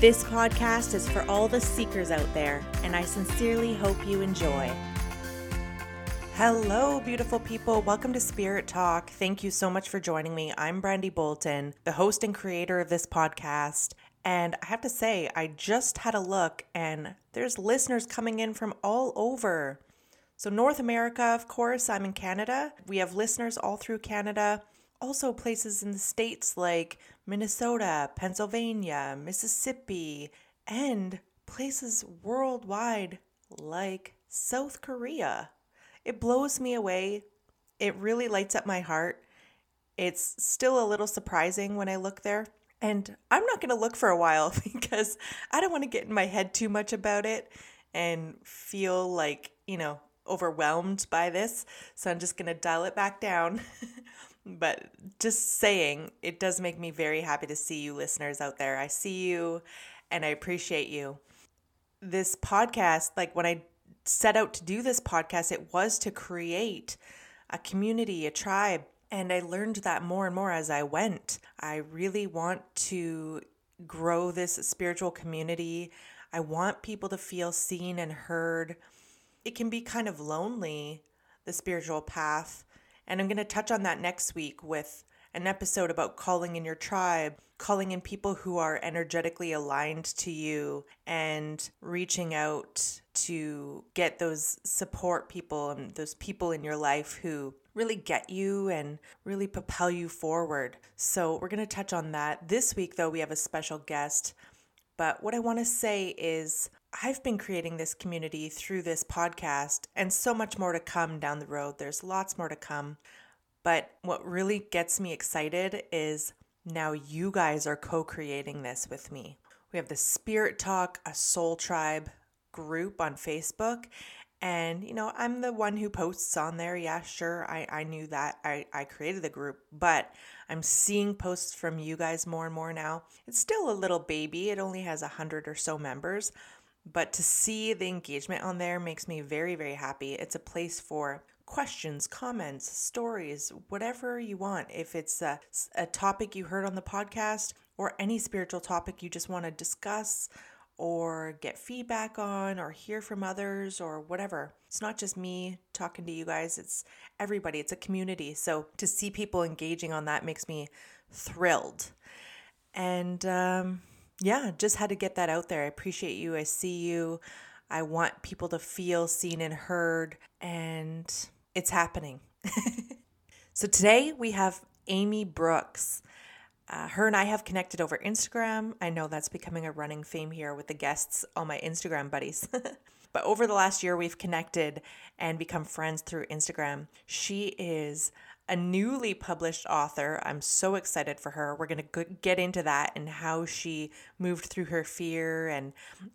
This podcast is for all the seekers out there, and I sincerely hope you enjoy. Hello, beautiful people. Welcome to Spirit Talk. Thank you so much for joining me. I'm Brandee Bolton, the host and creator of this podcast. And I have to say, I just had a look, and there's listeners coming in from all over. So, North America, of course, I'm in Canada. We have listeners all through Canada. Also, places in the States like Minnesota, Pennsylvania, Mississippi, and places worldwide like South Korea. It blows me away. It really lights up my heart. It's still a little surprising when I look there. And I'm not going to look for a while because I don't want to get in my head too much about it and feel like, you know, overwhelmed by this. So I'm just going to dial it back down. but just saying, it does make me very happy to see you listeners out there. I see you and I appreciate you. This podcast, like when I set out to do this podcast, it was to create a community, a tribe. And I learned that more and more as I went. I really want to grow this spiritual community. I want people to feel seen and heard. It can be kind of lonely, the spiritual path. And I'm going to touch on that next week with an episode about calling in your tribe, calling in people who are energetically aligned to you, and reaching out to get those support people and those people in your life who really get you and really propel you forward. So, we're going to touch on that. This week, though, we have a special guest. But what I want to say is, I've been creating this community through this podcast and so much more to come down the road. There's lots more to come. But what really gets me excited is now you guys are co creating this with me. We have the Spirit Talk, a Soul Tribe group on Facebook. And, you know, I'm the one who posts on there. Yeah, sure. I, I knew that. I, I created the group, but I'm seeing posts from you guys more and more now. It's still a little baby, it only has a hundred or so members, but to see the engagement on there makes me very, very happy. It's a place for questions, comments, stories, whatever you want. If it's a, a topic you heard on the podcast or any spiritual topic you just want to discuss or get feedback on or hear from others or whatever. It's not just me talking to you guys, it's everybody, it's a community. So to see people engaging on that makes me thrilled. And um, yeah, just had to get that out there. I appreciate you. I see you. I want people to feel seen and heard, and it's happening. so today we have Amy Brookes. Uh, her and I have connected over Instagram. I know that's becoming a running theme here with the guests, all my Instagram buddies. but over the last year, we've connected and become friends through Instagram. She is a newly published author. I'm so excited for her. We're going to get into that and how she moved through her fear and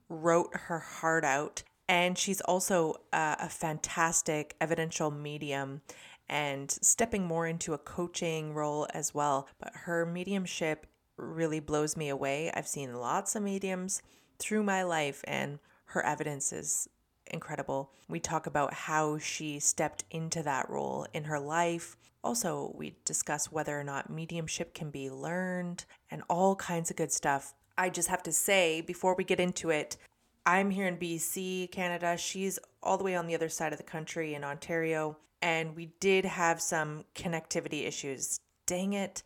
wrote her heart out. And she's also a, a fantastic evidential medium and stepping more into a coaching role as well. But her mediumship really blows me away. I've seen lots of mediums through my life, and her evidence is incredible. We talk about how she stepped into that role in her life. Also, we discuss whether or not mediumship can be learned and all kinds of good stuff. I just have to say, before we get into it, I'm here in BC, Canada. She's all the way on the other side of the country in Ontario. And we did have some connectivity issues. Dang it.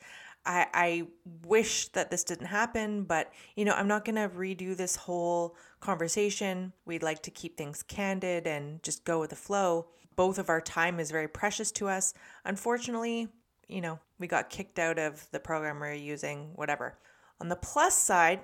I, I wish that this didn't happen, but you know, I'm not going to redo this whole conversation. We'd like to keep things candid and just go with the flow. Both of our time is very precious to us. Unfortunately, you know, we got kicked out of the program we're using, whatever. On the plus side,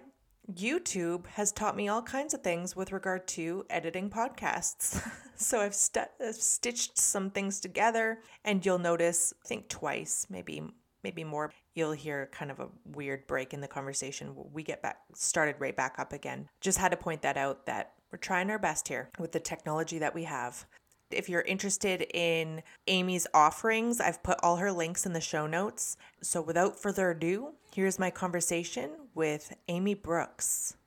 YouTube has taught me all kinds of things with regard to editing podcasts. so I've, st- I've, stitched some things together, and you'll notice, I think twice, maybe maybe more, you'll hear kind of a weird break in the conversation. We get back started right back up again. Just had to point that out that We're trying our best here with the technology that we have. If you're interested in Amy's offerings, I've put all her links in the show notes. So without further ado, here's my conversation with Amy Brookes.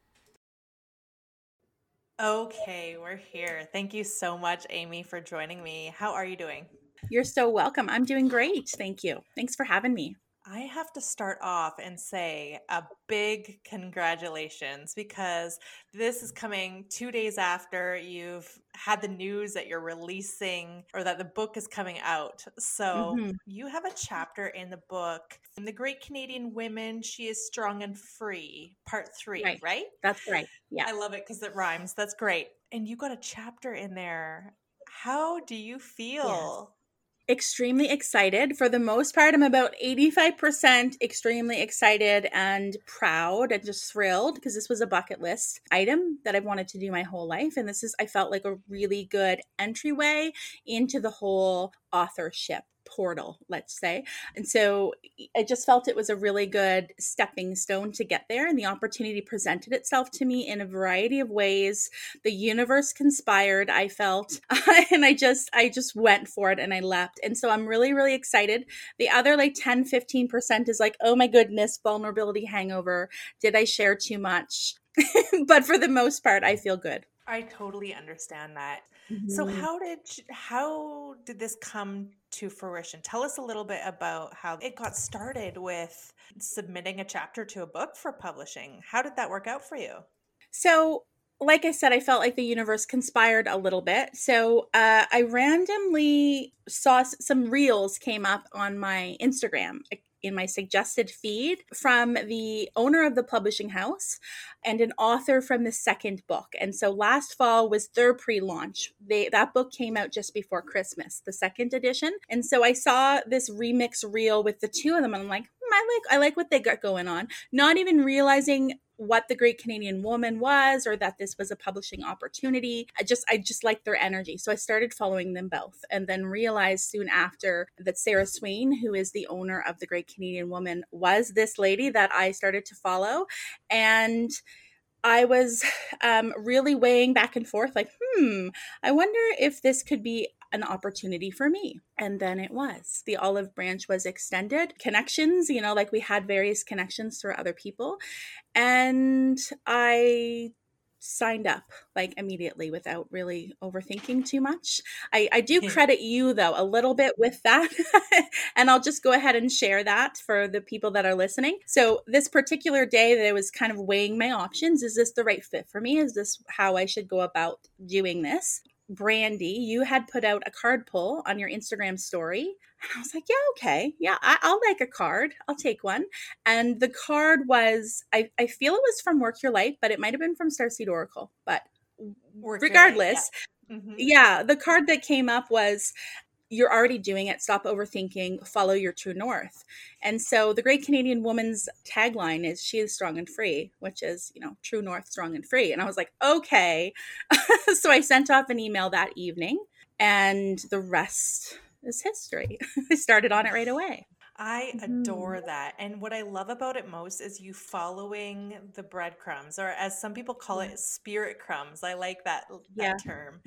Okay, we're here. Thank you so much, Amy, for joining me. How are you doing? You're so welcome. I'm doing great. Thank you. Thanks for having me. I have to start off and say a big congratulations because this is coming two days after you've had the news that you're releasing or that the book is coming out. So mm-hmm. you have a chapter in the book, in The Great Canadian Women, She is Strong and Free, part three, right? right? That's right. Yeah. I love it because it rhymes. That's great. And you got a chapter in there. How do you feel? Yes extremely excited. For the most part, I'm about 85% extremely excited and proud and just thrilled because this was a bucket list item that I've wanted to do my whole life. And this is, I felt like a really good entryway into the whole authorship portal, let's say. And so I just felt it was a really good stepping stone to get there. And the opportunity presented itself to me in a variety of ways. The universe conspired, I felt, and I just, I just went for it and I leapt. And so I'm really, really excited. The other like 10, 15% is like, oh my goodness, vulnerability hangover. Did I share too much? but for the most part, I feel good. I totally understand that. Mm-hmm. So how did how did this come to fruition? Tell us a little bit about how it got started with submitting a chapter to a book for publishing. How did that work out for you? So like I said, I felt like the universe conspired a little bit. So uh, I randomly saw some reels came up on my Instagram in my suggested feed from the owner of the publishing house and an author from the second book. And so last fall was their pre-launch. They that book came out just before Christmas, the second edition. And so I saw this remix reel with the two of them and I'm like, I like I like what they got going on. Not even realizing what the great canadian woman was or that this was a publishing opportunity. I just i just liked their energy. So i started following them both and then realized soon after that sarah swain who is the owner of the great canadian woman was this lady that i started to follow. And I was um, really weighing back and forth, like, hmm, I wonder if this could be an opportunity for me. And then it was. The olive branch was extended. Connections, you know, like we had various connections through other people. And I signed up like immediately without really overthinking too much. I, I do hmm. credit you though a little bit with that. and I'll just go ahead and share that for the people that are listening. So this particular day that I was kind of weighing my options, is this the right fit for me? Is this how I should go about doing this? Brandee, you had put out a card pull on your Instagram story. And I was like, yeah, okay. Yeah, I, will like a card. I'll take one. And the card was, I, I feel it was from Work Your Light, but it might have been from Starseed Oracle. But Work regardless, yeah. Mm-hmm. yeah, the card that came up was you're already doing it. Stop overthinking, follow your true north. And so the Great Canadian Woman's tagline is She is strong and free, which is, you know, true north, strong and free. And I was like, okay. so I sent off an email that evening, and the rest is history. I started on it right away. I adore mm-hmm. that. And what I love about it most is you following the breadcrumbs, or as some people call it, spirit crumbs. I like that, that yeah. term.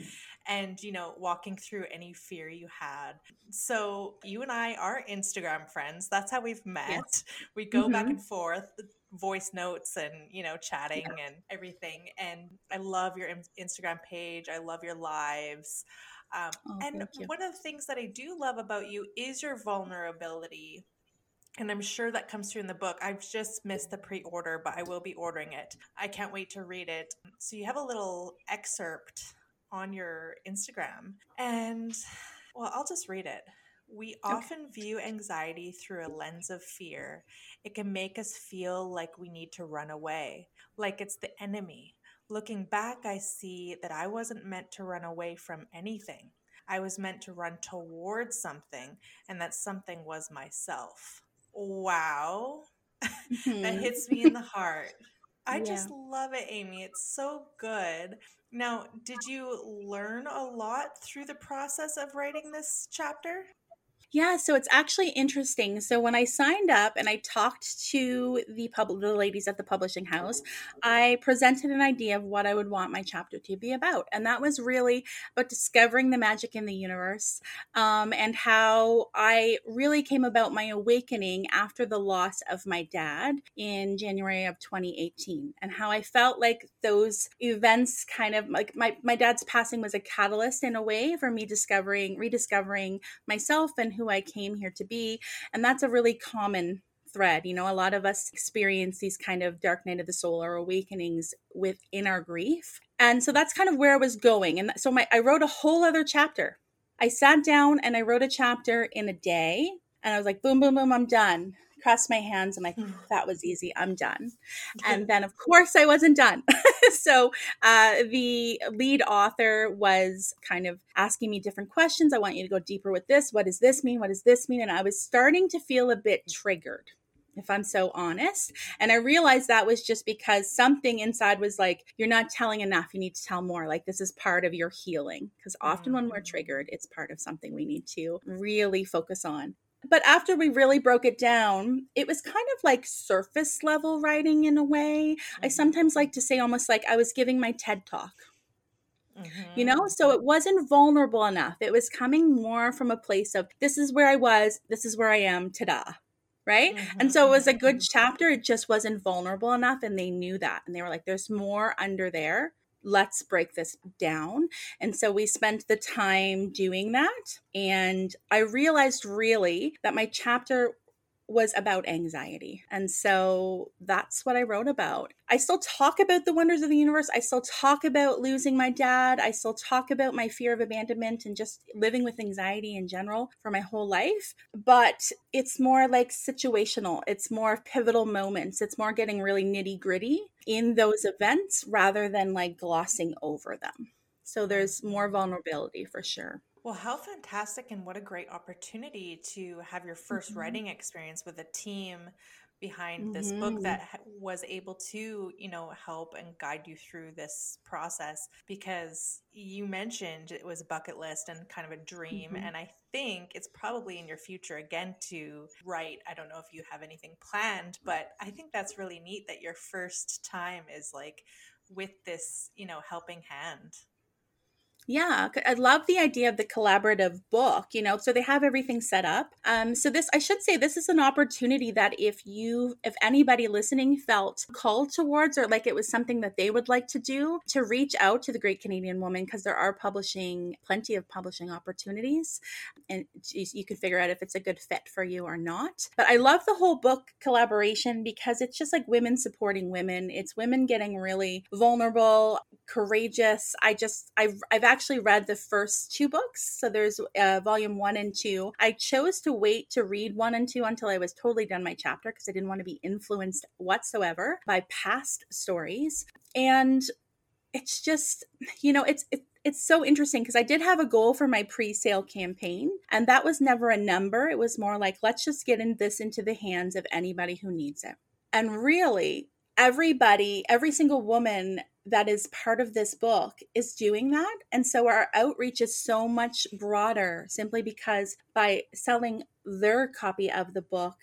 And, you know, walking through any fear you had. So you and I are Instagram friends. That's how we've met. Yes. We go mm-hmm. back and forth voice notes and you know chatting yeah. and everything and i love your instagram page i love your lives um, oh, and one of the things that I do love about you is your vulnerability. And I'm sure that comes through in the book. I've just missed the pre order, but I will be ordering it. I can't wait to read it. So, you have a little excerpt on your Instagram. And, well, I'll just read it. We okay. often view anxiety through a lens of fear. It can make us feel like we need to run away, like it's the enemy, Looking back, I see that I wasn't meant to run away from anything. I was meant to run towards something, and that something was myself. Wow. Mm-hmm. that hits me in the heart. I yeah. just love it, Amy. It's so good. Now, did you learn a lot through the process of writing this chapter? Yeah, so it's actually interesting. So when I signed up and I talked to the pub- the ladies at the publishing house, I presented an idea of what I would want my chapter to be about, and that was really about discovering the magic in the universe, um, and how I really came about my awakening after the loss of my dad in January of 2018, and how I felt like those events kind of like my my dad's passing was a catalyst in a way for me discovering rediscovering myself and who I came here to be. And that's a really common thread. You know, a lot of us experience these kind of dark night of the soul or awakenings within our grief. And so that's kind of where I was going. And so my I wrote a whole other chapter. I sat down and I wrote a chapter in a day and I was like, boom, boom, boom, I'm done crossed my hands. And I'm like, hmm. that was easy. I'm done. And then, of course, I wasn't done. so uh, the lead author was kind of asking me different questions. I want you to go deeper with this. What does this mean? What does this mean? And I was starting to feel a bit triggered if I'm so honest. And I realized that was just because something inside was like, you're not telling enough. You need to tell more. Like, this is part of your healing. Because often when we're mm. triggered, it's part of something we need to really focus on but after we really broke it down, it was kind of like surface level writing in a way. Mm-hmm. I sometimes like to say almost like I was giving my TED talk. Mm-hmm. You know, so it wasn't vulnerable enough. It was coming more from a place of this is where I was, this is where I am, ta da. Right. Mm-hmm. And so it was a good mm-hmm. chapter. It just wasn't vulnerable enough. And they knew that. And they were like, there's more under there let's break this down. And so we spent the time doing that. And I realized really that my chapter was about anxiety. And so that's what I wrote about. I still talk about the wonders of the universe. I still talk about losing my dad. I still talk about my fear of abandonment and just living with anxiety in general for my whole life. But it's more like situational, it's more pivotal moments, it's more getting really nitty gritty in those events rather than like glossing over them. So there's more vulnerability for sure. Well, how fantastic and what a great opportunity to have your 1st mm-hmm. writing experience with a team behind mm-hmm. this book mm-hmm. that was able to, you know, help and guide you through this process because you mentioned it was a bucket list and kind of a dream mm-hmm. and I think it's probably in your future again to write. I don't know if you have anything planned, but I think that's really neat that your first time is like with this, you know, helping hand. Yeah, I love the idea of the collaborative book, you know, so they have everything set up. Um, so this, I should say, this is an opportunity that if you, if anybody listening felt called towards or like it was something that they would like to do, to reach out to the Great Canadian Woman because there are publishing, plenty of publishing opportunities, and you, can figure out if it's a good fit for you or not. But I love the whole book collaboration because it's just like women supporting women. It's women getting really vulnerable, courageous. I just, I've, I've actually read the first two books. So there's uh, volume one and two. I chose to wait to read one and two until I was totally done my chapter because I didn't want to be influenced whatsoever by past stories. And it's just, you know, it's, it, it's so interesting because I did have a goal for my pre-sale campaign and that was never a number. It was more like let's just get in this into the hands of anybody who needs it. And really everybody, every single woman that is part of this book is doing that. And so our outreach is so much broader simply because by selling their copy of the book,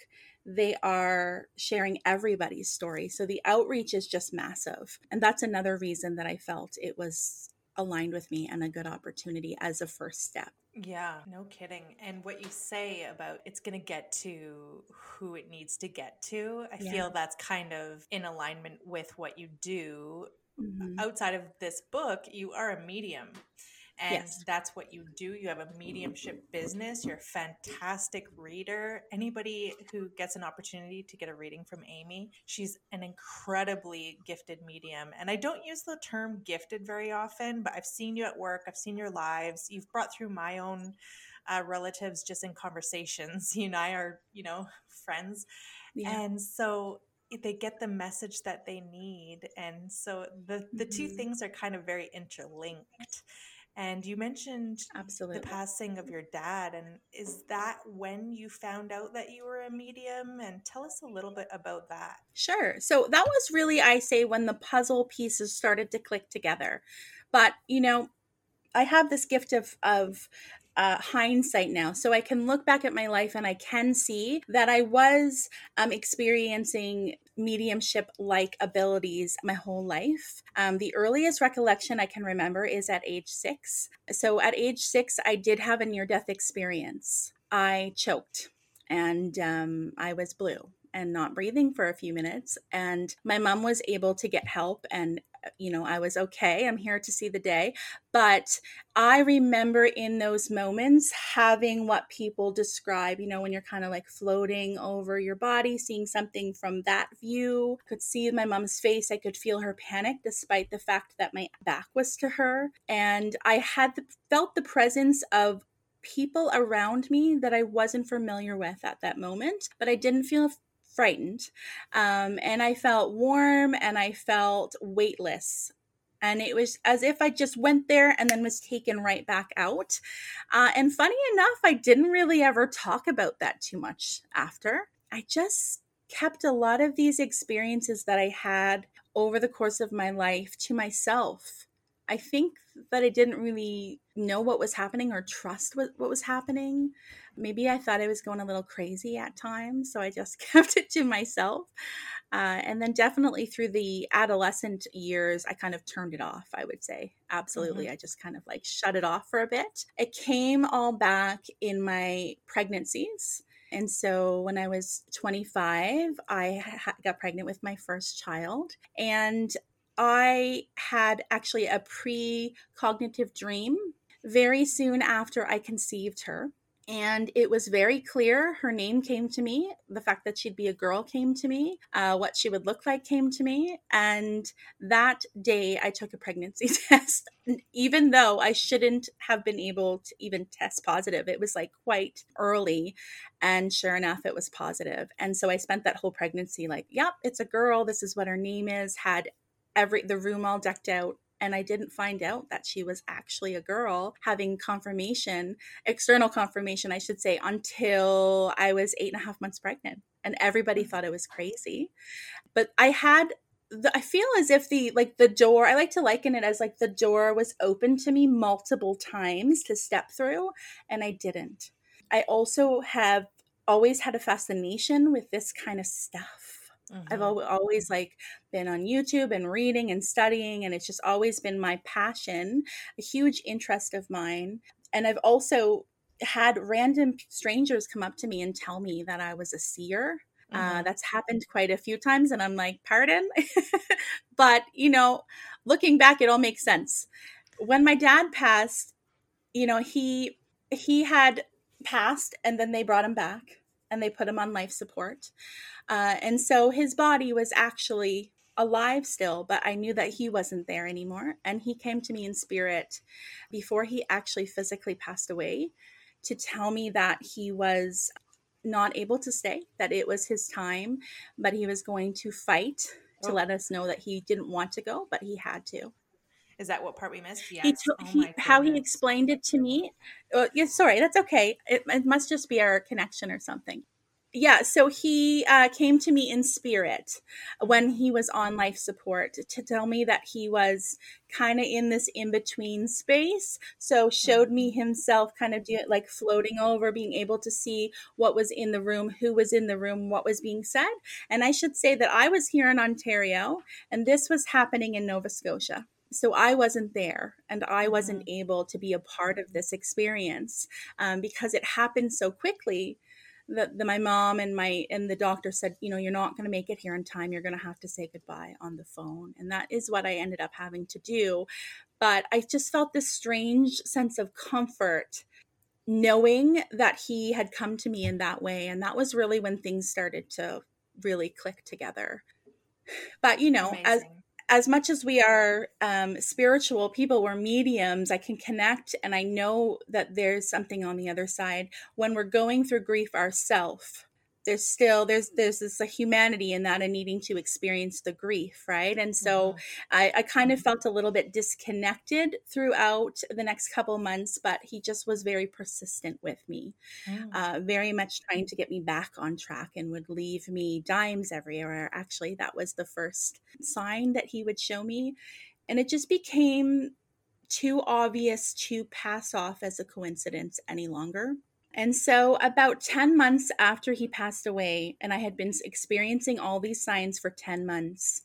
they are sharing everybody's story. So the outreach is just massive. And that's another reason that I felt it was aligned with me and a good opportunity as a first step. Yeah, no kidding. And what you say about it's going to get to who it needs to get to, I yeah. feel that's kind of in alignment with what you do mm-hmm. outside of this book, you are a medium. And yes. that's what you do. You have a mediumship business. You're a fantastic reader. Anybody who gets an opportunity to get a reading from Amy, she's an incredibly gifted medium. And I don't use the term gifted very often, but I've seen you at work, I've seen your lives. You've brought through my own uh, relatives just in conversations. You and I are, you know, friends. Yeah. And so they get the message that they need and so the the mm-hmm. two things are kind of very interlinked. And you mentioned absolutely. the passing of your dad and is that when you found out that you were a medium? And tell us a little bit about that. Sure. So that was really i say when the puzzle pieces started to click together. But you know i have this gift of of uh, hindsight now. So I can look back at my life and I can see that I was um, experiencing mediumship like abilities my whole life. Um, the earliest recollection I can remember is at age six. So at age six, I did have a near death experience. I choked and um, I was blue and not breathing for a few minutes. And my mom was able to get help and Uh, you know, I was okay. I'm here to see the day. But I remember in those moments having what people describe, you know, when you're kind of like floating over your body, seeing something from that view. I could see my mom's face. I could feel her panic despite the fact that my back was to her. And I had the, felt the presence of people around me that I wasn't familiar with at that moment, but I didn't feel frightened. Um, and I felt warm and I felt weightless. And it was as if I just went there and then was taken right back out. Uh, and funny enough, I didn't really ever talk about that too much after. I just kept a lot of these experiences that I had over the course of my life to myself. I think that I didn't really know what was happening or trust what, what was happening. Maybe I thought I was going a little crazy at times, so I just kept it to myself. Uh, and then definitely through the adolescent years, I kind of turned it off, I would say. Absolutely. Mm-hmm. I just kind of like shut it off for a bit. It came all back in my pregnancies. And so when I was 25, I ha- got pregnant with my first child. And I had actually a pre-cognitive dream very soon after I conceived her. And it was very clear. Her name came to me. The fact that she'd be a girl came to me. Uh, what she would look like came to me. And that day, I took a pregnancy test, even though I shouldn't have been able to even test positive. It was like quite early. And sure enough, it was positive. And so I spent that whole pregnancy like, yep, it's a girl. This is what her name is. Had every the room all decked out and I didn't find out that she was actually a girl having confirmation, external confirmation, I should say, until I was eight and a half months pregnant. And everybody mm. thought it was crazy. But I had the, I feel as if the like the door I like to liken it as like the door was open to me multiple times to step through and I didn't. I also have always had a fascination with this kind of stuff Mm-hmm. I've always like been on YouTube and reading and studying, and it's just always been my passion, a huge interest of mine. And I've also had random strangers come up to me and tell me that I was a seer. Uh, mm-hmm. Uh, that's happened quite a few times, and I'm like, pardon? but, you know, looking back, it all makes sense. When my dad passed, you know, he he had passed and then they brought him back and they put him on life support. Uh, and so his body was actually alive still, but I knew that he wasn't there anymore. And he came to me in spirit before he actually physically passed away to tell me that he was not able to stay, that it was his time, but he was going to fight to oh. let us know that he didn't want to go, but he had to. Is that what part we missed? Yes. He oh he, how he explained it to me. Uh, yeah, sorry, that's okay. It, it must just be our connection or something yeah so he uh, came to me in spirit when he was on life support to tell me that he was kind of in this in between space so showed me mm-hmm. himself kind of do, like floating over being able to see what was in the room who was in the room what was being said and i should say that i was here in ontario and this was happening in nova scotia so I wasn't there and I wasn't mm-hmm. able to be a part of this experience um, because it happened so quickly that my mom and my and the doctor said you know you're not going to make it here in time. You're going to have to say goodbye on the phone. And that is what i ended up having to do. But i just felt this strange sense of comfort knowing that he had come to me in that way. And that was really when things started to really click together. But you know Amazing. as as much as we are um, spiritual people, we're mediums. I can connect, and I know that there's something on the other side. When we're going through grief ourselves, there's still there's there's this a humanity in that and needing to experience the grief right and so mm-hmm. I, I kind of felt a little bit disconnected throughout the next couple months but he just was very persistent with me mm. uh, very much trying to get me back on track and would leave me dimes everywhere actually that was the first sign that he would show me and it just became too obvious to pass off as a coincidence any longer. And so, about 10 months after he passed away, and I had been experiencing all these signs for 10 months,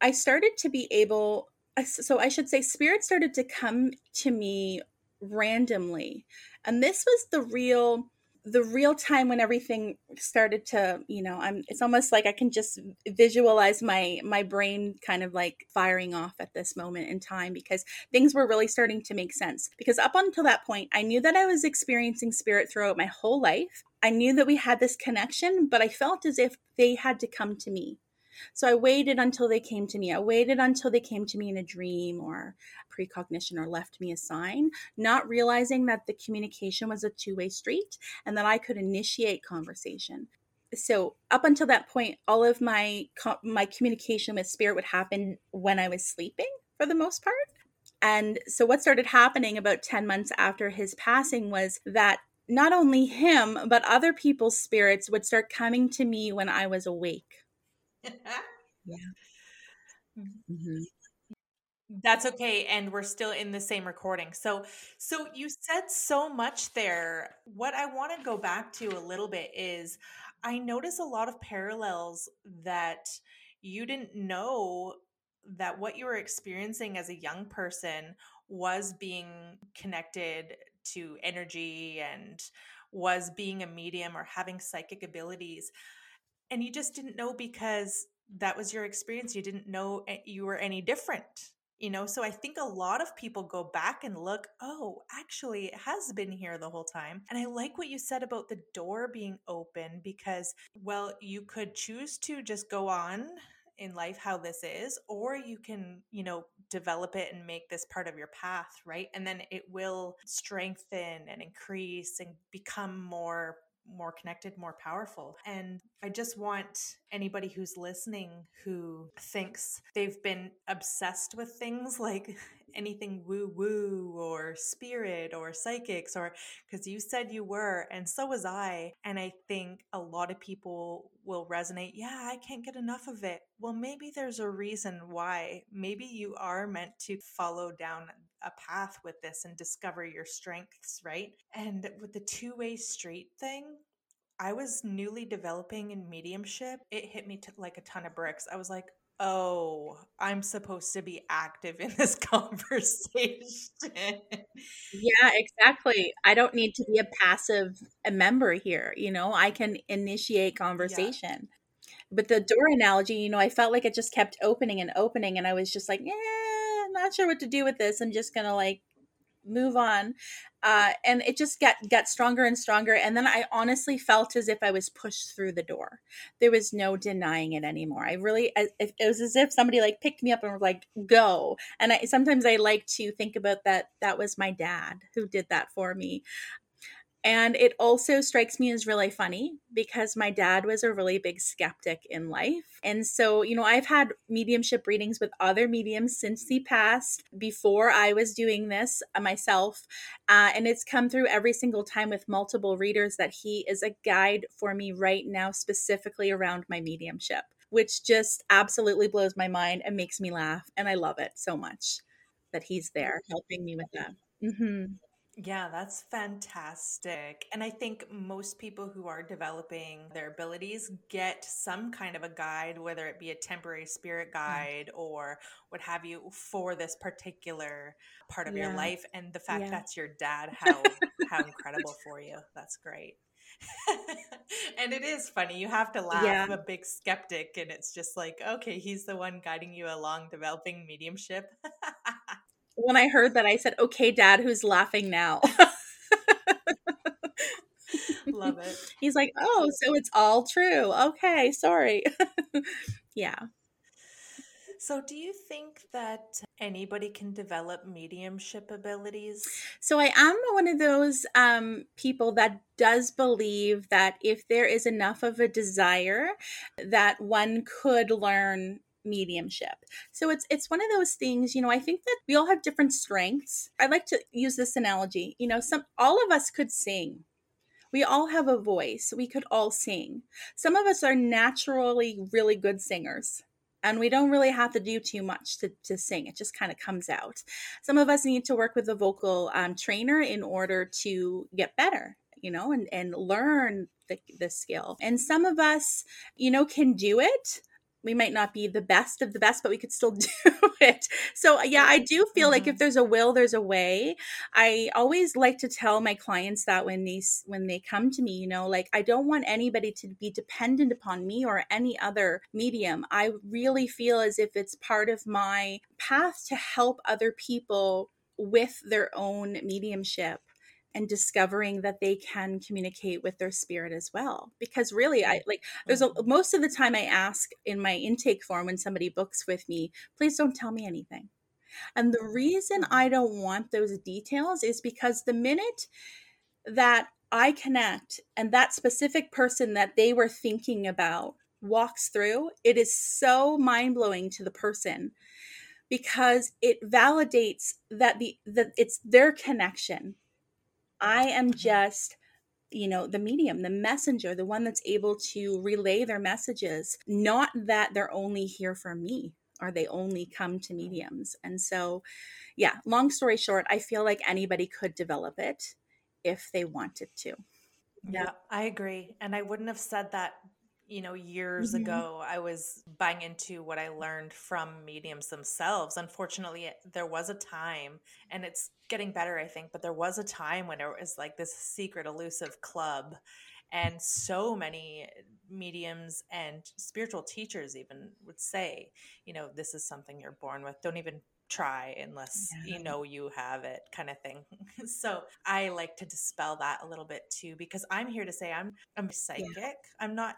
I started to be able, so I should say, spirit started to come to me randomly. And this was the real the real time when everything started to you know i'm it's almost like i can just visualize my my brain kind of like firing off at this moment in time because things were really starting to make sense. Because up until that point i knew that i was experiencing spirit throughout my whole life. I knew that we had this connection but i felt as if they had to come to me so I waited until they came to me. I waited until they came to me in a dream or precognition or left me a sign, not realizing that the communication was a two way street and that I could initiate conversation. So up until that point, all of my my communication with spirit would happen when I was sleeping for the most part. And so what started happening about 10 months after his passing was that not only him, but other people's spirits would start coming to me when I was awake yeah. Mm-hmm. That's okay and we're still in the same recording. So so you said so much there. What I want to go back to a little bit is I notice a lot of parallels that you didn't know that what you were experiencing as a young person was being connected to energy and was being a medium or having psychic abilities and you just didn't know because that was your experience you didn't know you were any different you know? So i think a lot of people go back and look oh actually it has been here the whole time. And i like what you said about the door being open because well you could choose to just go on in life how this is or you can you know develop it and make this part of your path right? And then it will strengthen and increase and become more more connected, more powerful. And I just want anybody who's listening who thinks they've been obsessed with things like anything woo woo or spirit or psychics, or because you said you were, and so was I. And I think a lot of people will resonate. Yeah, I can't get enough of it. Well, maybe there's a reason why. Maybe you are meant to follow down a path with this and discover your strengths, right? And with the two way street thing, I was newly developing in mediumship. It hit me t- like a ton of bricks. I was like, oh, I'm supposed to be active in this conversation. yeah, exactly. I don't need to be a passive a member here. You know, I can initiate conversation. Yeah. But the door analogy, you know, I felt like it just kept opening and opening, and I was just like, yeah, not sure what to do with this. I'm just gonna like move on. Uh, and it just got got stronger and stronger and then i honestly felt as if i was pushed through the door. There was no denying it anymore. I really it was as if somebody like picked me up and was like go. And i sometimes i like to think about that that was my dad who did that for me and it also strikes me as really funny because my dad was a really big skeptic in life. And so, you know, I've had mediumship readings with other mediums since he passed before I was doing this uh, myself. Uh, and it's come through every single time with multiple readers that he is a guide for me right now, specifically around my mediumship, which just absolutely blows my mind and makes me laugh. And I love it so much that he's there helping me with that. Mm-hmm. Yeah, that's fantastic. And I think most people who are developing their abilities get some kind of a guide, whether it be a temporary spirit mm. guide or what have you, for this particular part of yeah. your life. And the fact yeah. that's your dad, how how incredible for you. That's great. and it is funny. You have to laugh. Yeah. I'm a big skeptic, and it's just like, okay, he's the one guiding you along developing mediumship when I heard that, I said, "Okay, Dad, who's laughing now?" Love it. He's like, "Oh, so it's all true." Okay, sorry. yeah. So, do you think that anybody can develop mediumship abilities? So, I am one of those um, people that does believe that if there is enough of a desire, that one could learn mediumship. So it's it's one of those things, you know, I think that we all have different strengths. I like to use this analogy. You know, some all of us could sing. We all have a voice. We could all sing. Some of us are naturally really good singers and we don't really have to do too much to, to sing it just kind of comes out some of us need to work with a vocal um, trainer in order to get better you know and and learn the, the skill and some of us you know can do it we might not be the best of the best, but we could still do it. So, yeah, I do feel mm-hmm. like if mm-hmm. there's a will, there's a way. I always like to tell my clients that when they when they come to me, you know, like I don't want anybody to be dependent upon me or any other medium. I really feel as if it's part of my path to help other people with their own mediumship and discovering that they can communicate with their spirit as well because really i like there's a mm-hmm. most of the time i ask in my intake form when somebody books with me please don't tell me anything and the reason mm-hmm. i don't want those details is because the minute that i connect and that specific person that they were thinking about walks through it is so mind-blowing to the person because it validates that the that it's their connection I am just you know the medium the messenger the one that's able to relay their messages. Not that they're only here for me or they only come to mediums. And so yeah long story short i feel like anybody could develop it if they wanted to. Yeah i agree. And i wouldn't have said that you know, years mm-hmm. ago, I was buying into what I learned from mediums themselves. Unfortunately, there was a time, and it's getting better, I think, but there was a time when it was like this secret, elusive club. And so many mediums and spiritual teachers even would say, you know, this is something you're born with. Don't even try unless yeah. you know you have it kind of thing so i like to dispel that a little bit too because i'm here to say i'm i'm psychic yeah. i'm not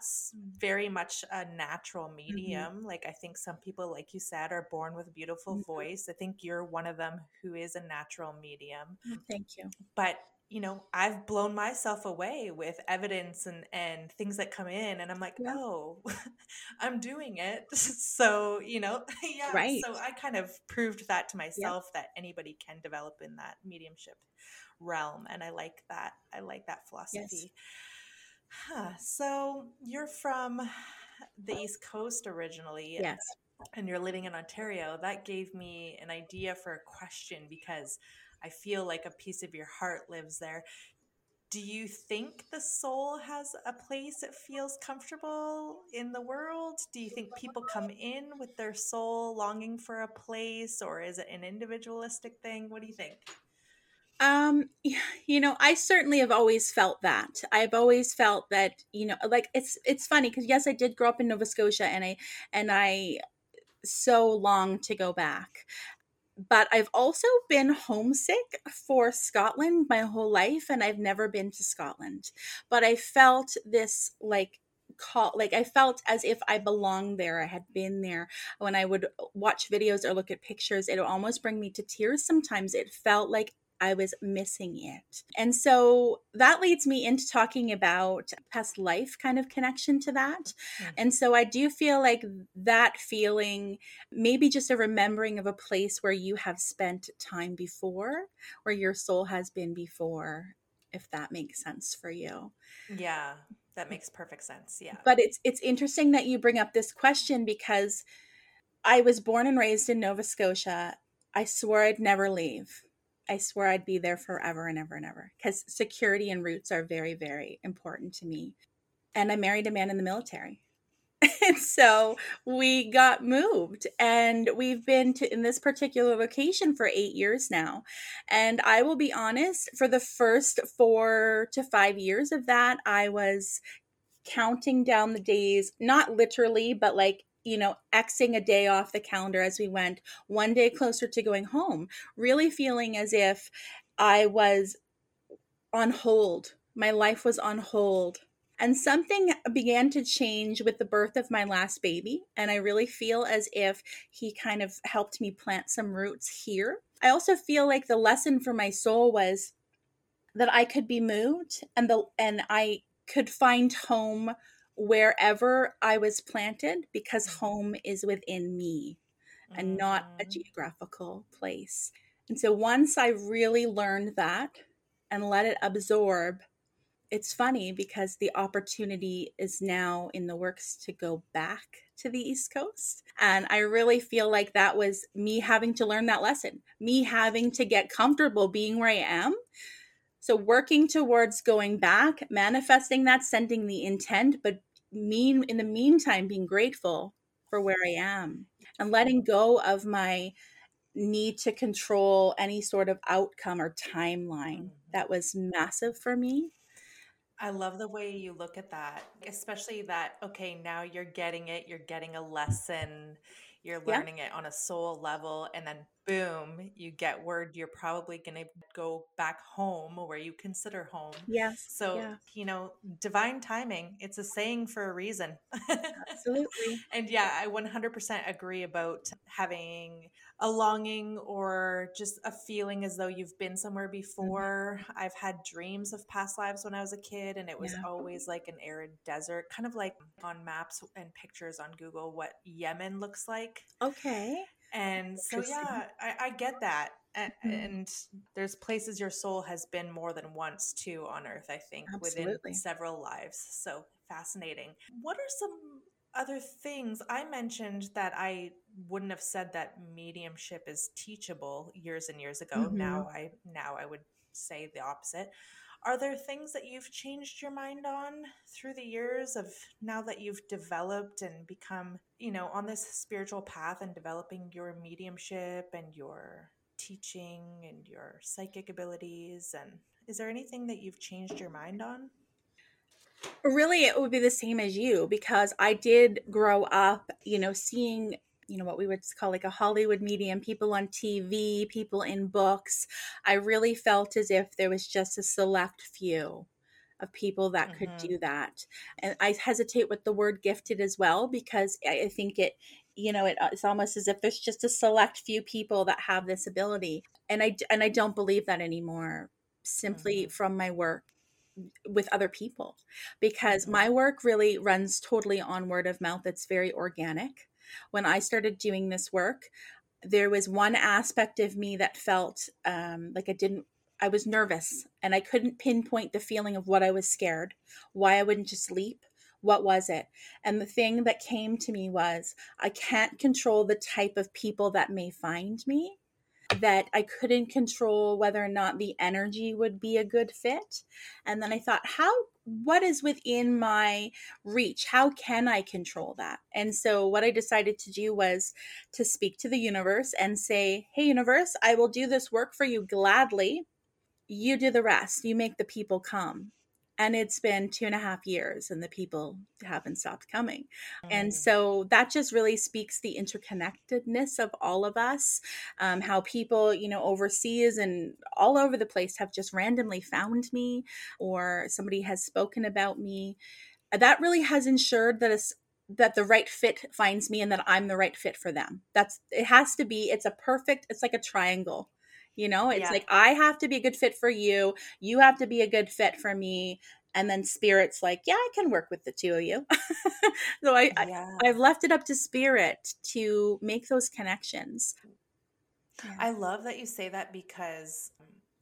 very much a natural mm-hmm. medium mm-hmm. like i think some people like you said are born with a beautiful mm-hmm. voice i think you're one of them who is a natural medium mm, thank you but you know i've blown myself away with evidence and and things that come in and i'm like yeah. oh i'm doing it so you know yeah right so i kind of proved that to myself yeah. that anybody can develop in that mediumship realm and i like that i like that philosophy yes. huh. so you're from the east coast originally yes and you're living in ontario that gave me an idea for a question because I feel like a piece of your heart lives there. Do you think the soul has a place it feels comfortable in the world? Do you think people come in with their soul longing for a place or is it an individualistic thing? What do you think? Um, you know, I certainly have always felt that. I've always felt that, you know, like it's it's funny because yes, I did grow up in Nova Scotia and I and I so long to go back but I've also been homesick for Scotland my whole life and I've never been to Scotland. But I felt this like call like I felt as if I belonged there. I had been there. When I would watch videos or look at pictures, it would almost bring me to tears sometimes. It felt like I was missing it. And so that leads me into talking about past life kind of connection to that. Mm-hmm. And so I do feel like that feeling, maybe just a remembering of a place where you have spent time before, where your soul has been before, if that makes sense for you. Yeah, that makes perfect sense. Yeah. But it's it's interesting that you bring up this question because I was born and raised in Nova Scotia. I swore I'd never leave I swear I'd be there forever and ever and ever because security and roots are very, very important to me. And I married a man in the military. and so we got moved and we've been to in this particular location for 8 years now. And I will be honest, for the first 4 to 5 years of that, I was counting down the days, not literally, but like you know, Xing a day off the calendar as we went, one day closer to going home, really feeling as if I was on hold. My life was on hold. And something began to change with the birth of my last baby. And I really feel as if he kind of helped me plant some roots here. I also feel like the lesson for my soul was that I could be moved and the and I could find home wherever I was planted because mm-hmm. home is within me and not a mm-hmm. geographical place. And so once I really learned that and let it absorb, it's funny because the opportunity is now in the works to go back to the East Coast. And I really feel like that was me having to learn that lesson, me having to get comfortable being where I am. So, working towards going back, manifesting that, sending the intent, but mean in the meantime, being grateful for where I am and letting go of my need to control any sort of outcome or timeline. Mm-hmm. That was massive for me. I love the way you look at that, especially that, okay, now you're getting it, you're getting a lesson, you're learning yeah. it on a soul level, and then boom, you get word you're probably going to go back home where you consider home. Yes. So, yeah. you know, divine timing, it's a saying for a reason. Absolutely. and yeah, I 100% agree about having a longing or just a feeling as though you've been somewhere mm-hmm. before. Mm-hmm. I've had dreams of past lives when I was a kid, and it was yeah. always like an arid desert, kind of like on maps and pictures on Google what Yemen looks like. Okay. And so, yeah, I, I get that. And, mm-hmm. and, there's places your soul has been more than once too on earth, I think, Absolutely. within several lives. So fascinating. What are some other things? I mentioned that I wouldn't have said that mediumship is teachable years and years ago. Mm-hmm. Now I now I would say the opposite. Are there things that you've changed your mind on through the years of now that you've developed and become, you know, on this spiritual path and developing your mediumship and your teaching and your psychic abilities? And is there anything that you've changed your mind on? Really, it would be the same as you because I did grow up, you know, seeing you know what we would call like a hollywood medium people on tv people in books i really felt as if there was just a select few of people that mm-hmm. could do that and i hesitate with the word gifted as well because i think it you know it, it's almost as if there's just a select few people that have this ability and i and i don't believe that anymore simply mm-hmm. from my work with other people because mm-hmm. my work really runs totally on word of mouth it's very organic when I started doing this work, there was one aspect of me that felt um, like I didn't, I was nervous and I couldn't pinpoint the feeling of what I was scared, why I wouldn't just leap. What was it? And the thing that came to me was I can't control the type of people that may find me that I couldn't control whether or not the energy would be a good fit. And then I thought, how what is within my reach? How can I control that? And so, what I decided to do was to speak to the universe and say, Hey, universe, I will do this work for you gladly. You do the rest. You make the people come and it's been two and a half years and the people haven't stopped coming mm. and so that just really speaks the interconnectedness of all of us um, how people you know overseas and all over the place have just randomly found me or somebody has spoken about me that really has ensured that it's that the right fit finds me and that I'm the right fit for them. That's it has to be it's a perfect it's like a triangle you know, it's yeah. like I have to be a good fit for you. You have to be a good fit for me. And then spirit's like, yeah, I can work with the two of you. so I, yeah. I have left it up to spirit to make those connections. Yeah. I love that you say that because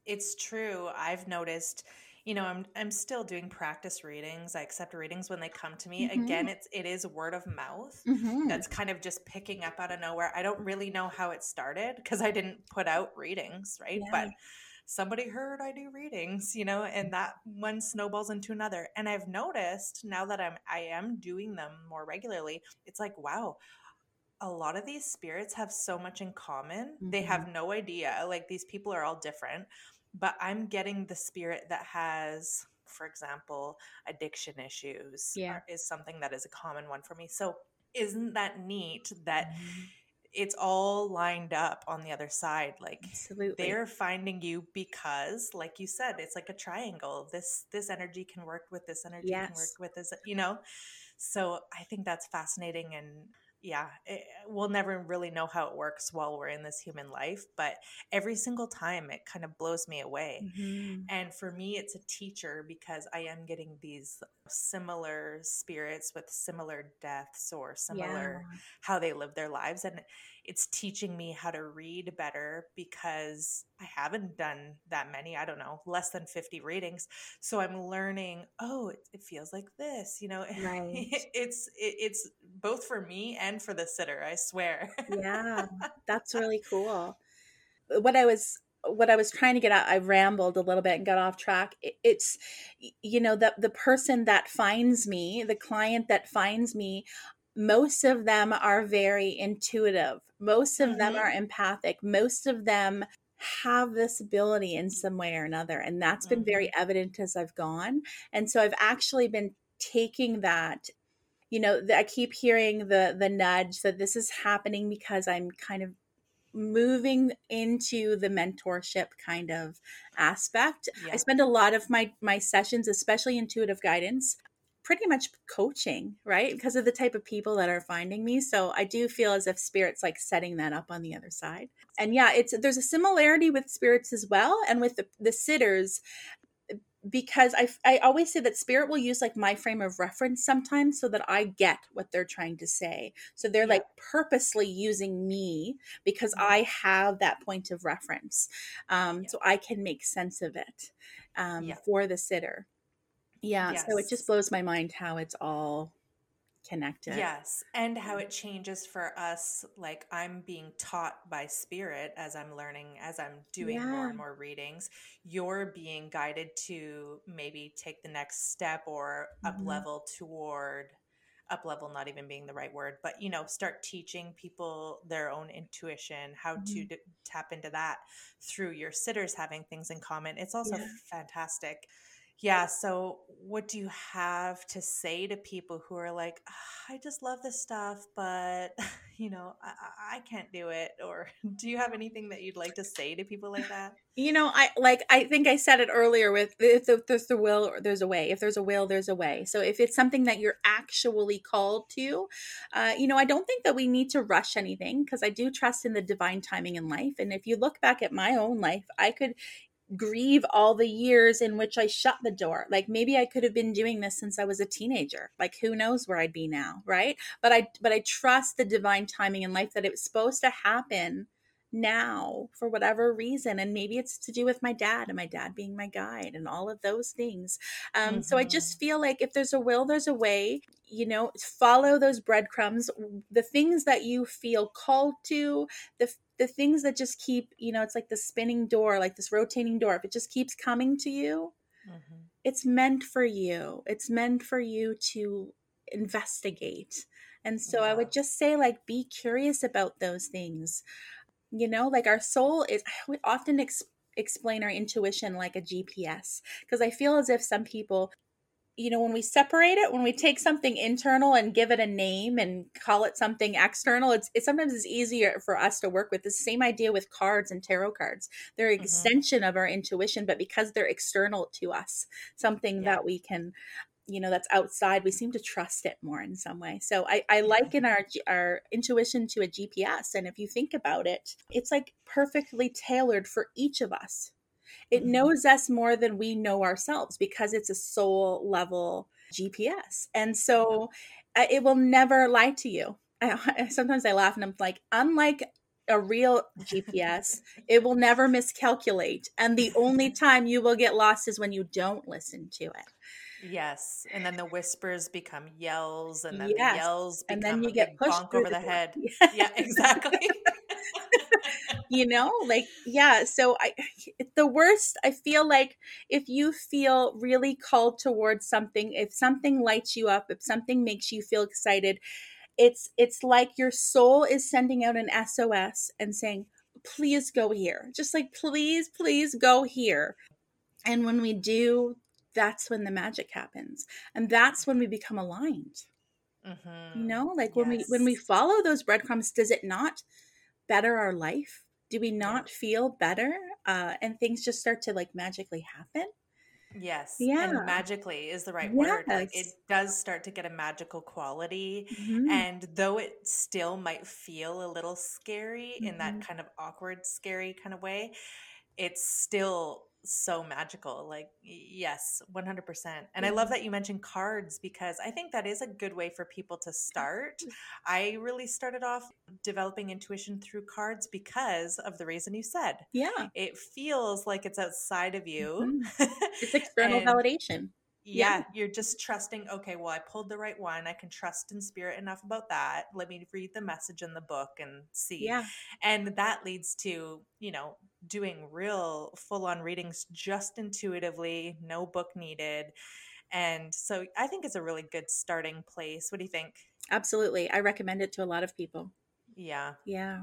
it's true. I've noticed you know, I'm I'm still doing practice readings. I accept readings when they come to me. Mm-hmm. Again, it's it is word of mouth. Mm-hmm. That's kind of just picking up out of nowhere. I don't really know how it started because I didn't put out readings, right? Yeah. But somebody heard I do readings, you know, and that one snowballs into another. And I've noticed now that I'm I am doing them more regularly, it's like, wow, a lot of these spirits have so much in common. Mm-hmm. They have no idea. Like these people are all different but I'm getting the spirit that has, for example, addiction issues. Yeah. Is something that is a common one for me. So isn't that neat that mm-hmm. it's all lined up on the other side? Like Absolutely. they're finding you because, like you said, it's like a triangle. This this energy can work with this energy yes. can work with this, you know? So I think that's fascinating and yeah, it, we'll never really know how it works while we're in this human life, but every single time it kind of blows me away. Mm-hmm. And for me, it's a teacher because I am getting these similar spirits with similar deaths or similar yeah. how they live their lives. And it's teaching me how to read better because I haven't done that many, I don't know, less than 50 readings. So I'm learning, oh, it, it feels like this, you know, right. it's, it, it's both for me and for the sitter, I swear. yeah, that's really cool. What I was what I was trying to get at, I rambled a little bit and got off track. It's, you know, the the person that finds me, the client that finds me, most of them are very intuitive. Most of mm-hmm. them are empathic. Most of them have this ability in some way or another. And that's been mm-hmm. very evident as I've gone. And so I've actually been taking that you know i keep hearing the the nudge that this is happening because i'm kind of moving into the mentorship kind of aspect yeah. i spend a lot of my my sessions especially intuitive guidance pretty much coaching, right? Because of the type of people that are finding me. So I do feel as if spirits like setting that up on the other side. And yeah, it's there's a similarity with spirits as well and with the, the sitters because I, I always say that spirit will use like my frame of reference sometimes so that I get what they're trying to say. So they're yeah. like purposely using me because mm-hmm. I have that point of reference. Um, yeah. So I can make sense of it um, for the sitter. Yeah. Yes. So it just blows my mind how it's all connected. Yes. And how it changes for us. Like I'm being taught by spirit as I'm learning, as I'm doing yeah. more and more readings. You're being guided to maybe take the next step or mm-hmm. up level toward up level not even being the right word but you know start teaching people their own intuition how mm-hmm. to d- tap into that through your sitters having things in common it's also yeah. fantastic yeah. So, what do you have to say to people who are like, ah, I just love this stuff, but, you know, I, I can't do it? Or do you have anything that you'd like to say to people like that? You know, I like, I think I said it earlier with if there's the will, or there's a way. If there's a will, there's a way. So, if it's something that you're actually called to, uh, you know, I don't think that we need to rush anything because I do trust in the divine timing in life. And if you look back at my own life, I could grieve all the years in which I shut the door. Like maybe I could have been doing this since I was a teenager. Like who knows where I'd be now, right? But I but I trust the divine timing in life that it was supposed to happen now for whatever reason and maybe it's to do with my dad and my dad being my guide and all of those things um, mm-hmm. so i just mm-hmm. feel like if there's a will there's a way you know follow those breadcrumbs the things that you feel called to the the things that just keep you know it's like the spinning door like this rotating door if it just keeps coming to you mm-hmm. it's meant for you it's meant for you to investigate and so yeah. i would just say like be curious about those things you know like our soul is we often ex- explain our intuition like a gps because i feel as if some people you know when we separate it when we take something internal and give it a name and call it something external it's, it sometimes it's easier for us to work with. The same idea with cards and tarot cards. They're mm-hmm. extension of our intuition but because they're external to us something yeah. that we can you know that's outside we seem to trust it more in some way. So i, I liken our our intuition to a gps and if you think about it it's like perfectly tailored for each of us it mm-hmm. knows us more than we know ourselves because it's a soul level gps and so uh, it will never lie to you I, sometimes i laugh and i'm like unlike a real GPS, it will never miscalculate. And the only time you will get lost is when you don't listen to it. Yes, and then the whispers become yells, and then yes. the yells become and then you get pushed bonk over the, the head. yeah, exactly. You know, like yeah. So I, the worst. I feel like if you feel really called towards something, if something lights you up, if something makes you feel excited, it's it's like your soul is sending out an SOS and saying, "Please go here." Just like please, please go here. And when we do, that's when the magic happens and that's when we become aligned mm-hmm. you know like yes. when we when we follow those breadcrumbs does it not better our life do we not feel better uh, and things just start to like magically happen Yes. Yeah. And magically is the right word. Like it does start to get a magical quality. Mhm. And though it still might feel a little scary in that Mhm. kind of awkward, scary kind of way, it's still so magical. Like, yes, 100%. And I love that you mentioned cards because I think that is a good way for people to start. I really started off developing intuition through cards because of the reason you said. Yeah. It feels like it's outside of you. Mhm. It's external and validation. Yeah. yeah, you're just trusting, okay, well, I pulled the right one. I can trust in spirit enough about that. Let me read the message in the book and see. Yeah. And that leads to, you know, doing real full on readings just intuitively, no book needed. And so I think it's a really good starting place. What do you think? Absolutely. I recommend it to a lot of people. Yeah. Yeah.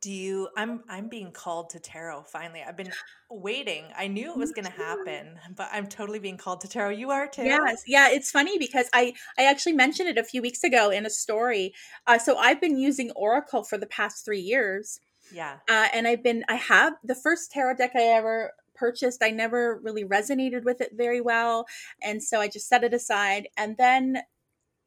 Do you I'm I'm being called to tarot finally. I've been waiting. I knew it was going to happen, but I'm totally being called to tarot. You are too? Yes, yeah, it's funny because I I actually mentioned it a few weeks ago in a story. Uh, so I've been using Oracle for the past three years, Yeah. uh, and I've been I have the first tarot deck I ever purchased. I never really resonated with it very well, and so I just set it aside. And then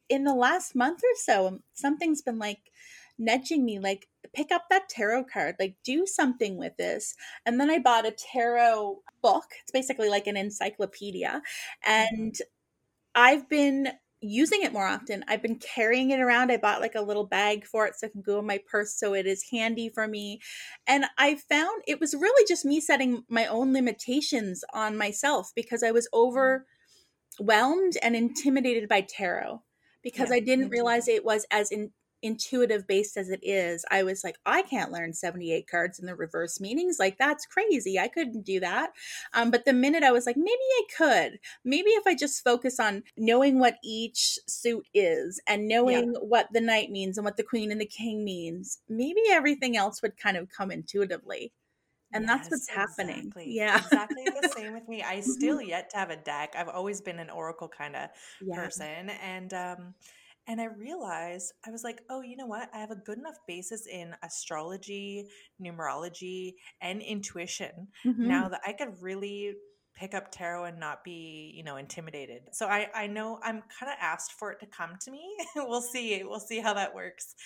in the last month or so, something's been like nudging me, like pick up that tarot card, like do something with this. And then I bought a tarot book. It's basically like an encyclopedia, and I've been using it more often. I've been carrying it around. I bought like a little bag for it so it can go in my purse so it is handy for me. And I found it was really just me setting my own limitations on myself because I was mm-hmm. overwhelmed and intimidated by tarot because Yeah, I didn't realize it was as in, intuitive based as it is. I was like, I can't learn 78 cards in the reverse meanings. Like, that's crazy. I couldn't do that. Um, but the minute I was like, maybe I could, maybe if I just focus on knowing what each suit is and knowing what the knight means and what the queen and the king means, maybe everything else would kind of come intuitively. And that's what's Yes, happening. Exactly. Yeah. Exactly the same with me. I still yet to have a deck. I've always been an oracle kind of Yeah. person. And um and I realized I was like, oh, you know what? I have a good enough basis in astrology, numerology, and intuition Mhm. now that I could really pick up tarot and not be, you know, intimidated. So I I know I'm kind of asked for it to come to me. we'll see. We'll see how that works.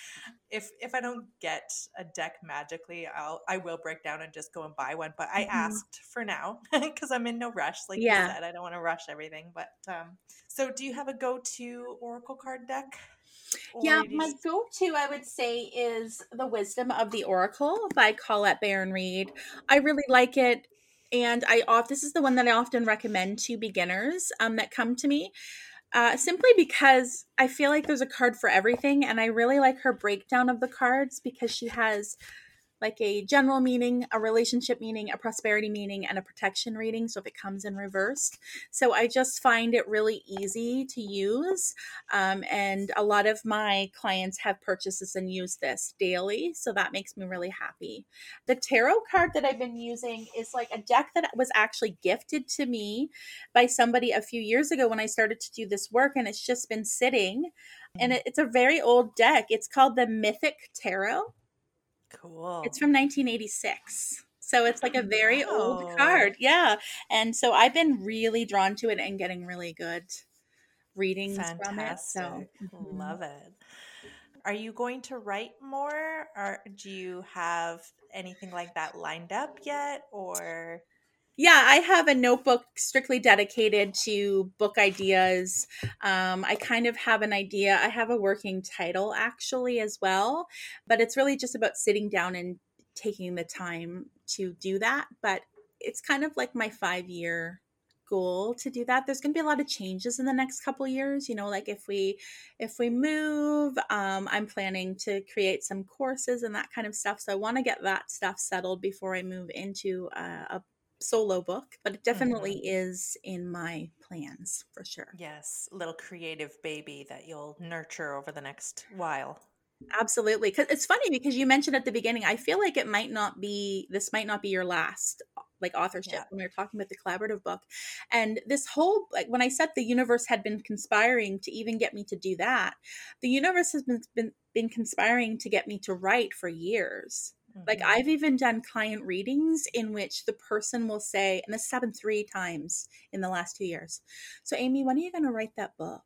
If if I don't get a deck magically, I'll I will break down and just go and buy one, but I Mhm. asked for now cuz I'm in no rush like Yeah. you said. I don't want to rush everything, but um so do you have a go-to oracle card deck? Yeah, Or you my go-to I would say is The Wisdom of the Oracle by Colette Baron-Reid. I really like it and I off this is the one that I often recommend to beginners um, that come to me. Uh, simply because I feel like there's a card for everything, and I really like her breakdown of the cards because she has like a general meaning, a relationship meaning, a prosperity meaning, and a protection reading. So if it comes in reversed, so I just find it really easy to use. Um, and a lot of my clients have purchased this and used this daily. So that makes me really happy. The tarot card that I've been using is like a deck that was actually gifted to me by somebody a few years ago when I started to do this work, and it's just been sitting. And it, it's a very old deck. It's called the Mythic Tarot. Cool. It's from 1986. So it's like a very old card. Yeah. And so I've been really drawn to it and getting really good readings from it. So Fantastic. mhm. Love it. Are you going to write more or do you have anything like that lined up yet or yeah, I have a notebook strictly dedicated to book ideas. Um, I kind of have an idea. I have a working title actually as well, but it's really just about sitting down and taking the time to do that. But it's kind of like my five year goal to do that there's going to be a lot of changes in the next couple years you know like if we if we move um, i'm planning to create some courses and that kind of stuff so i want to get that stuff settled before i move into a, a solo book but it mm-hmm. definitely is in my plans for sure yes, little creative baby that you'll nurture over the next while? absolutely because it's funny because you mentioned at the beginning i feel like it might not be this might not be your last uh, like authorship Yeah. when we were talking about the collaborative book and this whole like when i said the universe had been conspiring to even get me to do that the universe has been been, been conspiring to get me to write for years Like Mhm. I've even done client readings in which the person will say, and this has happened three times in the last two years. So Amy, when are you going to write that book?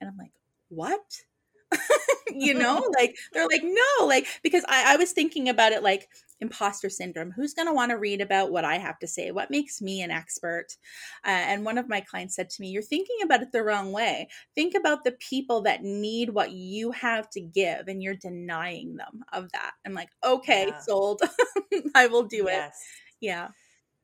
And I'm like, what? you know, like they're like, no, like because I, I was thinking about it like imposter syndrome. Who's going to want to read about what I have to say? What makes me an expert? Uh, and one of my clients said to me, You're thinking about it the wrong way. Think about the people that need what you have to give, and you're denying them of that. I'm like, Okay, Yeah. sold. I will do it. Yes. Yeah.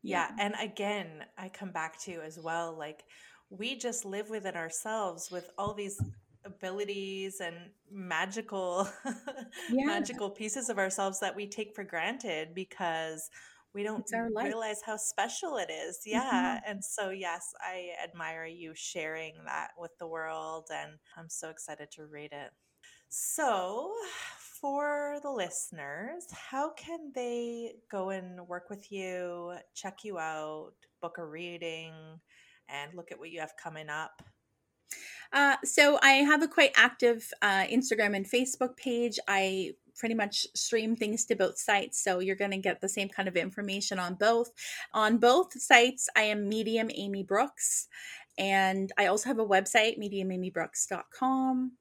Yeah. And again, I come back to as well, like we just live within ourselves with all these abilities and magical Yeah. magical pieces of ourselves that we take for granted because we don't It's our life. realize how special it is. Yeah. Mm-hmm. And so yes, I admire you sharing that with the world and I'm so excited to read it. So, for the listeners, how can they go and work with you, check you out, book a reading, and look at what you have coming up? Uh, so I have a quite active uh, Instagram and Facebook page. I pretty much stream things to both sites, so you're going to get the same kind of information on both. On both sites, I am Medium Amy Brookes, and I also have a website, mediumamybrookes.com.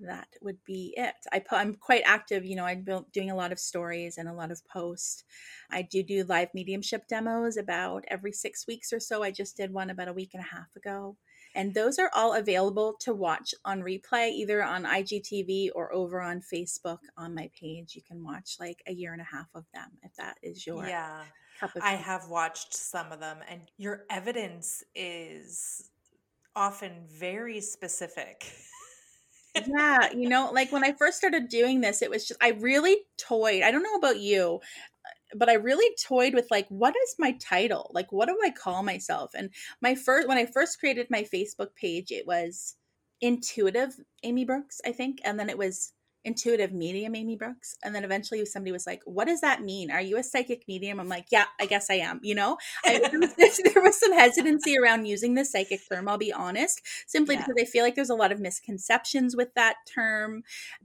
That would be it. I po- I'm quite active. You know, I'm doing a lot of stories and a lot of posts. I do do live mediumship demos about every six weeks or so. I just did one about a week and a half ago. And those are all available to watch on replay, either on IGTV or over on Facebook on my page. You can watch like a year and a half of them if that is your Yeah. cup of I have watched some of them, and your evidence is often very specific. yeah, you know, like when I first started doing this, it was just, I really toyed. I don't know about you, but I really toyed with like, what is my title? Like, what do I call myself? And my first, when I first created my Facebook page, it was intuitive Amy Brookes, I think. And then it was intuitive medium Amy Brookes. And then eventually somebody was like, what does that mean? Are you a psychic medium? I'm like, yeah, I guess I am. You know, I, there, was, there was some hesitancy around using the psychic term, I'll be honest, simply Yeah. because I feel like there's a lot of misconceptions with that term.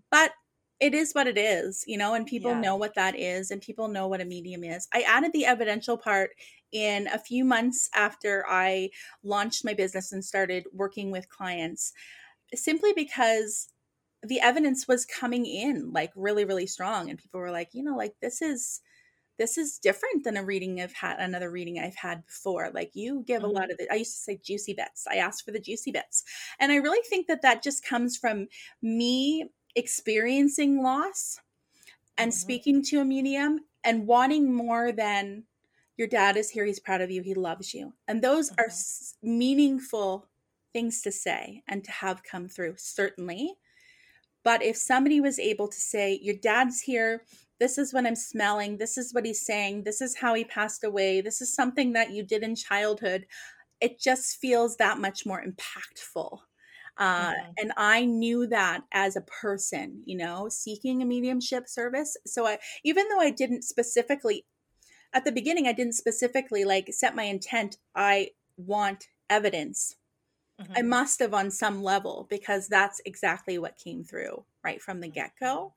But it is what it is, you know, and people Yeah. know what that is and people know what a medium is. I added the evidential part in a few months after I launched my business and started working with clients simply because the evidence was coming in like really really strong and people were like, you know, like this is this is different than a reading I've had another reading I've had before. Like you give a lot mm-hmm. of the I used to say juicy bits. I asked for the juicy bits. And I really think that that just comes from me experiencing loss and Mhm. speaking to a medium and wanting more than your dad is here, he's proud of you, he loves you. And those are Mhm. s- meaningful things to say and to have come through, certainly. But if somebody was able to say, Your dad's here, this is what I'm smelling, this is what he's saying, this is how he passed away, this is something that you did in childhood, it just feels that much more impactful. Uh, Mhm. and I knew that as a person, you know, seeking a mediumship service. So I, even though I didn't specifically, at the beginning, I didn't specifically like set my intent. I want evidence. I Mhm. must have on some level because that's exactly what came through right from the get go.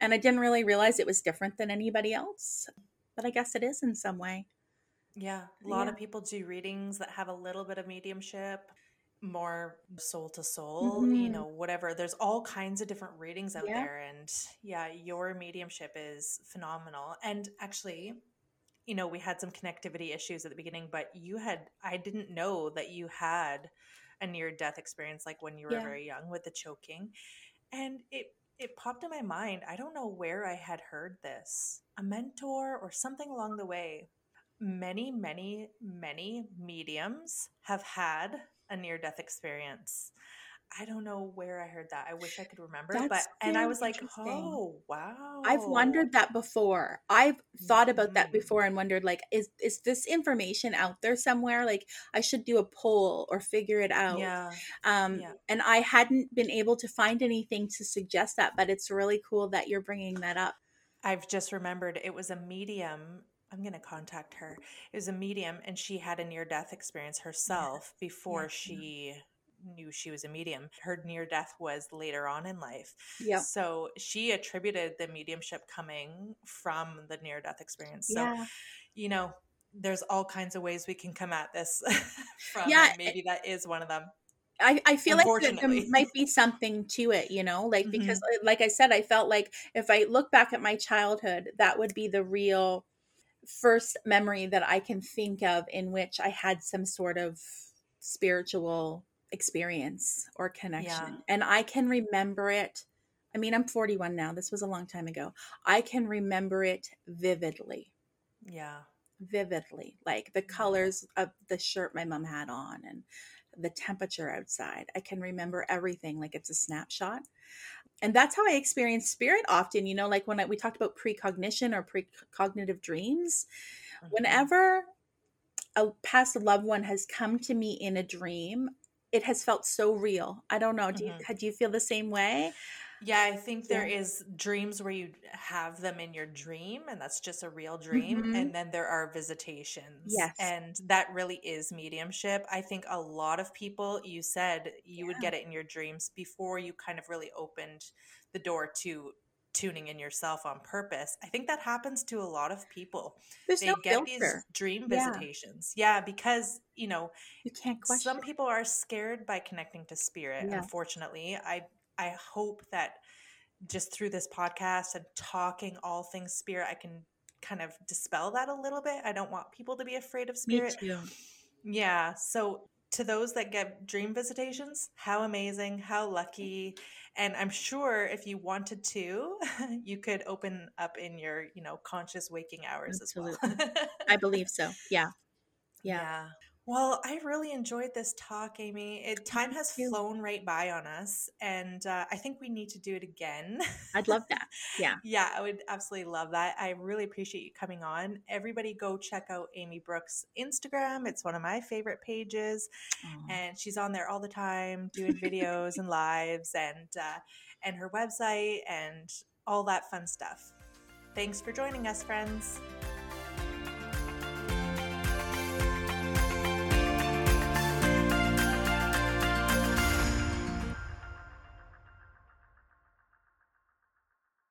And I didn't really realize it was different than anybody else, but I guess it is in some way. Yeah, a lot Yeah. of people do readings that have a little bit of mediumship, more soul to soul, you Mhm. know, whatever. There's all kinds of different readings out Yeah. there. And yeah, your mediumship is phenomenal. And actually, you know, we had some connectivity issues at the beginning, but you had, I didn't know that you had a near death experience like when you were Yeah. very young with the choking. And it, it popped in my mind. I don't know where I had heard this, a mentor or something along the way many, many, many mediums have had a near death experience. I don't know where I heard that. I wish I could remember, but and I was like, "Oh, wow." I've wondered that before. I've thought about that Mhm. before and wondered like is is this information out there somewhere? Like I should do a poll or figure it out. Yeah. Um Yeah. and I hadn't been able to find anything to suggest that, but it's really cool that you're bringing that up. I've just remembered it was a medium. I'm going to contact her. It was a medium and she had a near death experience herself before yeah. she knew she was a medium. Her near death was later on in life. Yeah. So she attributed the mediumship coming from the near death experience. So, Yeah. you know, there's all kinds of ways we can come at this from. Yeah, maybe that is one of them. I, I feel like there, might be something to it, you know, like because, Mhm. uh, like I said, I felt like if I look back at my childhood, that would be the real first memory that I can think of in which I had some sort of spiritual experience or connection. Yeah. And I can remember it. I mean, I'm 41 now. This was a long time ago. I can remember it vividly Yeah. vividly like the mm-hmm. colors of the shirt my mom had on and the temperature outside i can remember everything like it's a snapshot and that's how i experience spirit often you know like when I, we talked about precognition or precognitive dreams. Mhm. whenever a past loved one has come to me in a dream it has felt so real. I don't know do you, do you feel the same way Yeah, I think there Yeah. is dreams where you have them in your dream, and that's just a real dream. Mhm. And then there are visitations. Yes. And that really is mediumship. I think a lot of people, you said you would get it in your dreams before you kind of really opened the door to tuning in yourself on purpose. I think that happens to a lot of people. there's They no get filter these dream Yeah. visitations. Yeah, because, you know, you can't question some people are scared by connecting to spirit Yeah. unfortunately i i hope that just through this podcast and talking all things spirit i can kind of dispel that a little bit. I don't want people to be afraid of me spirit. too. Yeah so to those that get dream visitations how amazing how lucky. And i'm sure if you wanted to you could open up in your you know conscious waking hours as well. I believe so. Yeah. Yeah. Yeah. Well, I really enjoyed this talk, Amy. It, time has flown right by on us, and uh, I think we need to do it again. i'd love that yeah yeah, I would absolutely love that. I really appreciate you coming on. Everybody, go check out Amy Brookes' Instagram. It's one of my favorite pages, Aw. and she's on there all the time doing videos and lives, and uh, and her website and all that fun stuff. Thanks for joining us, friends.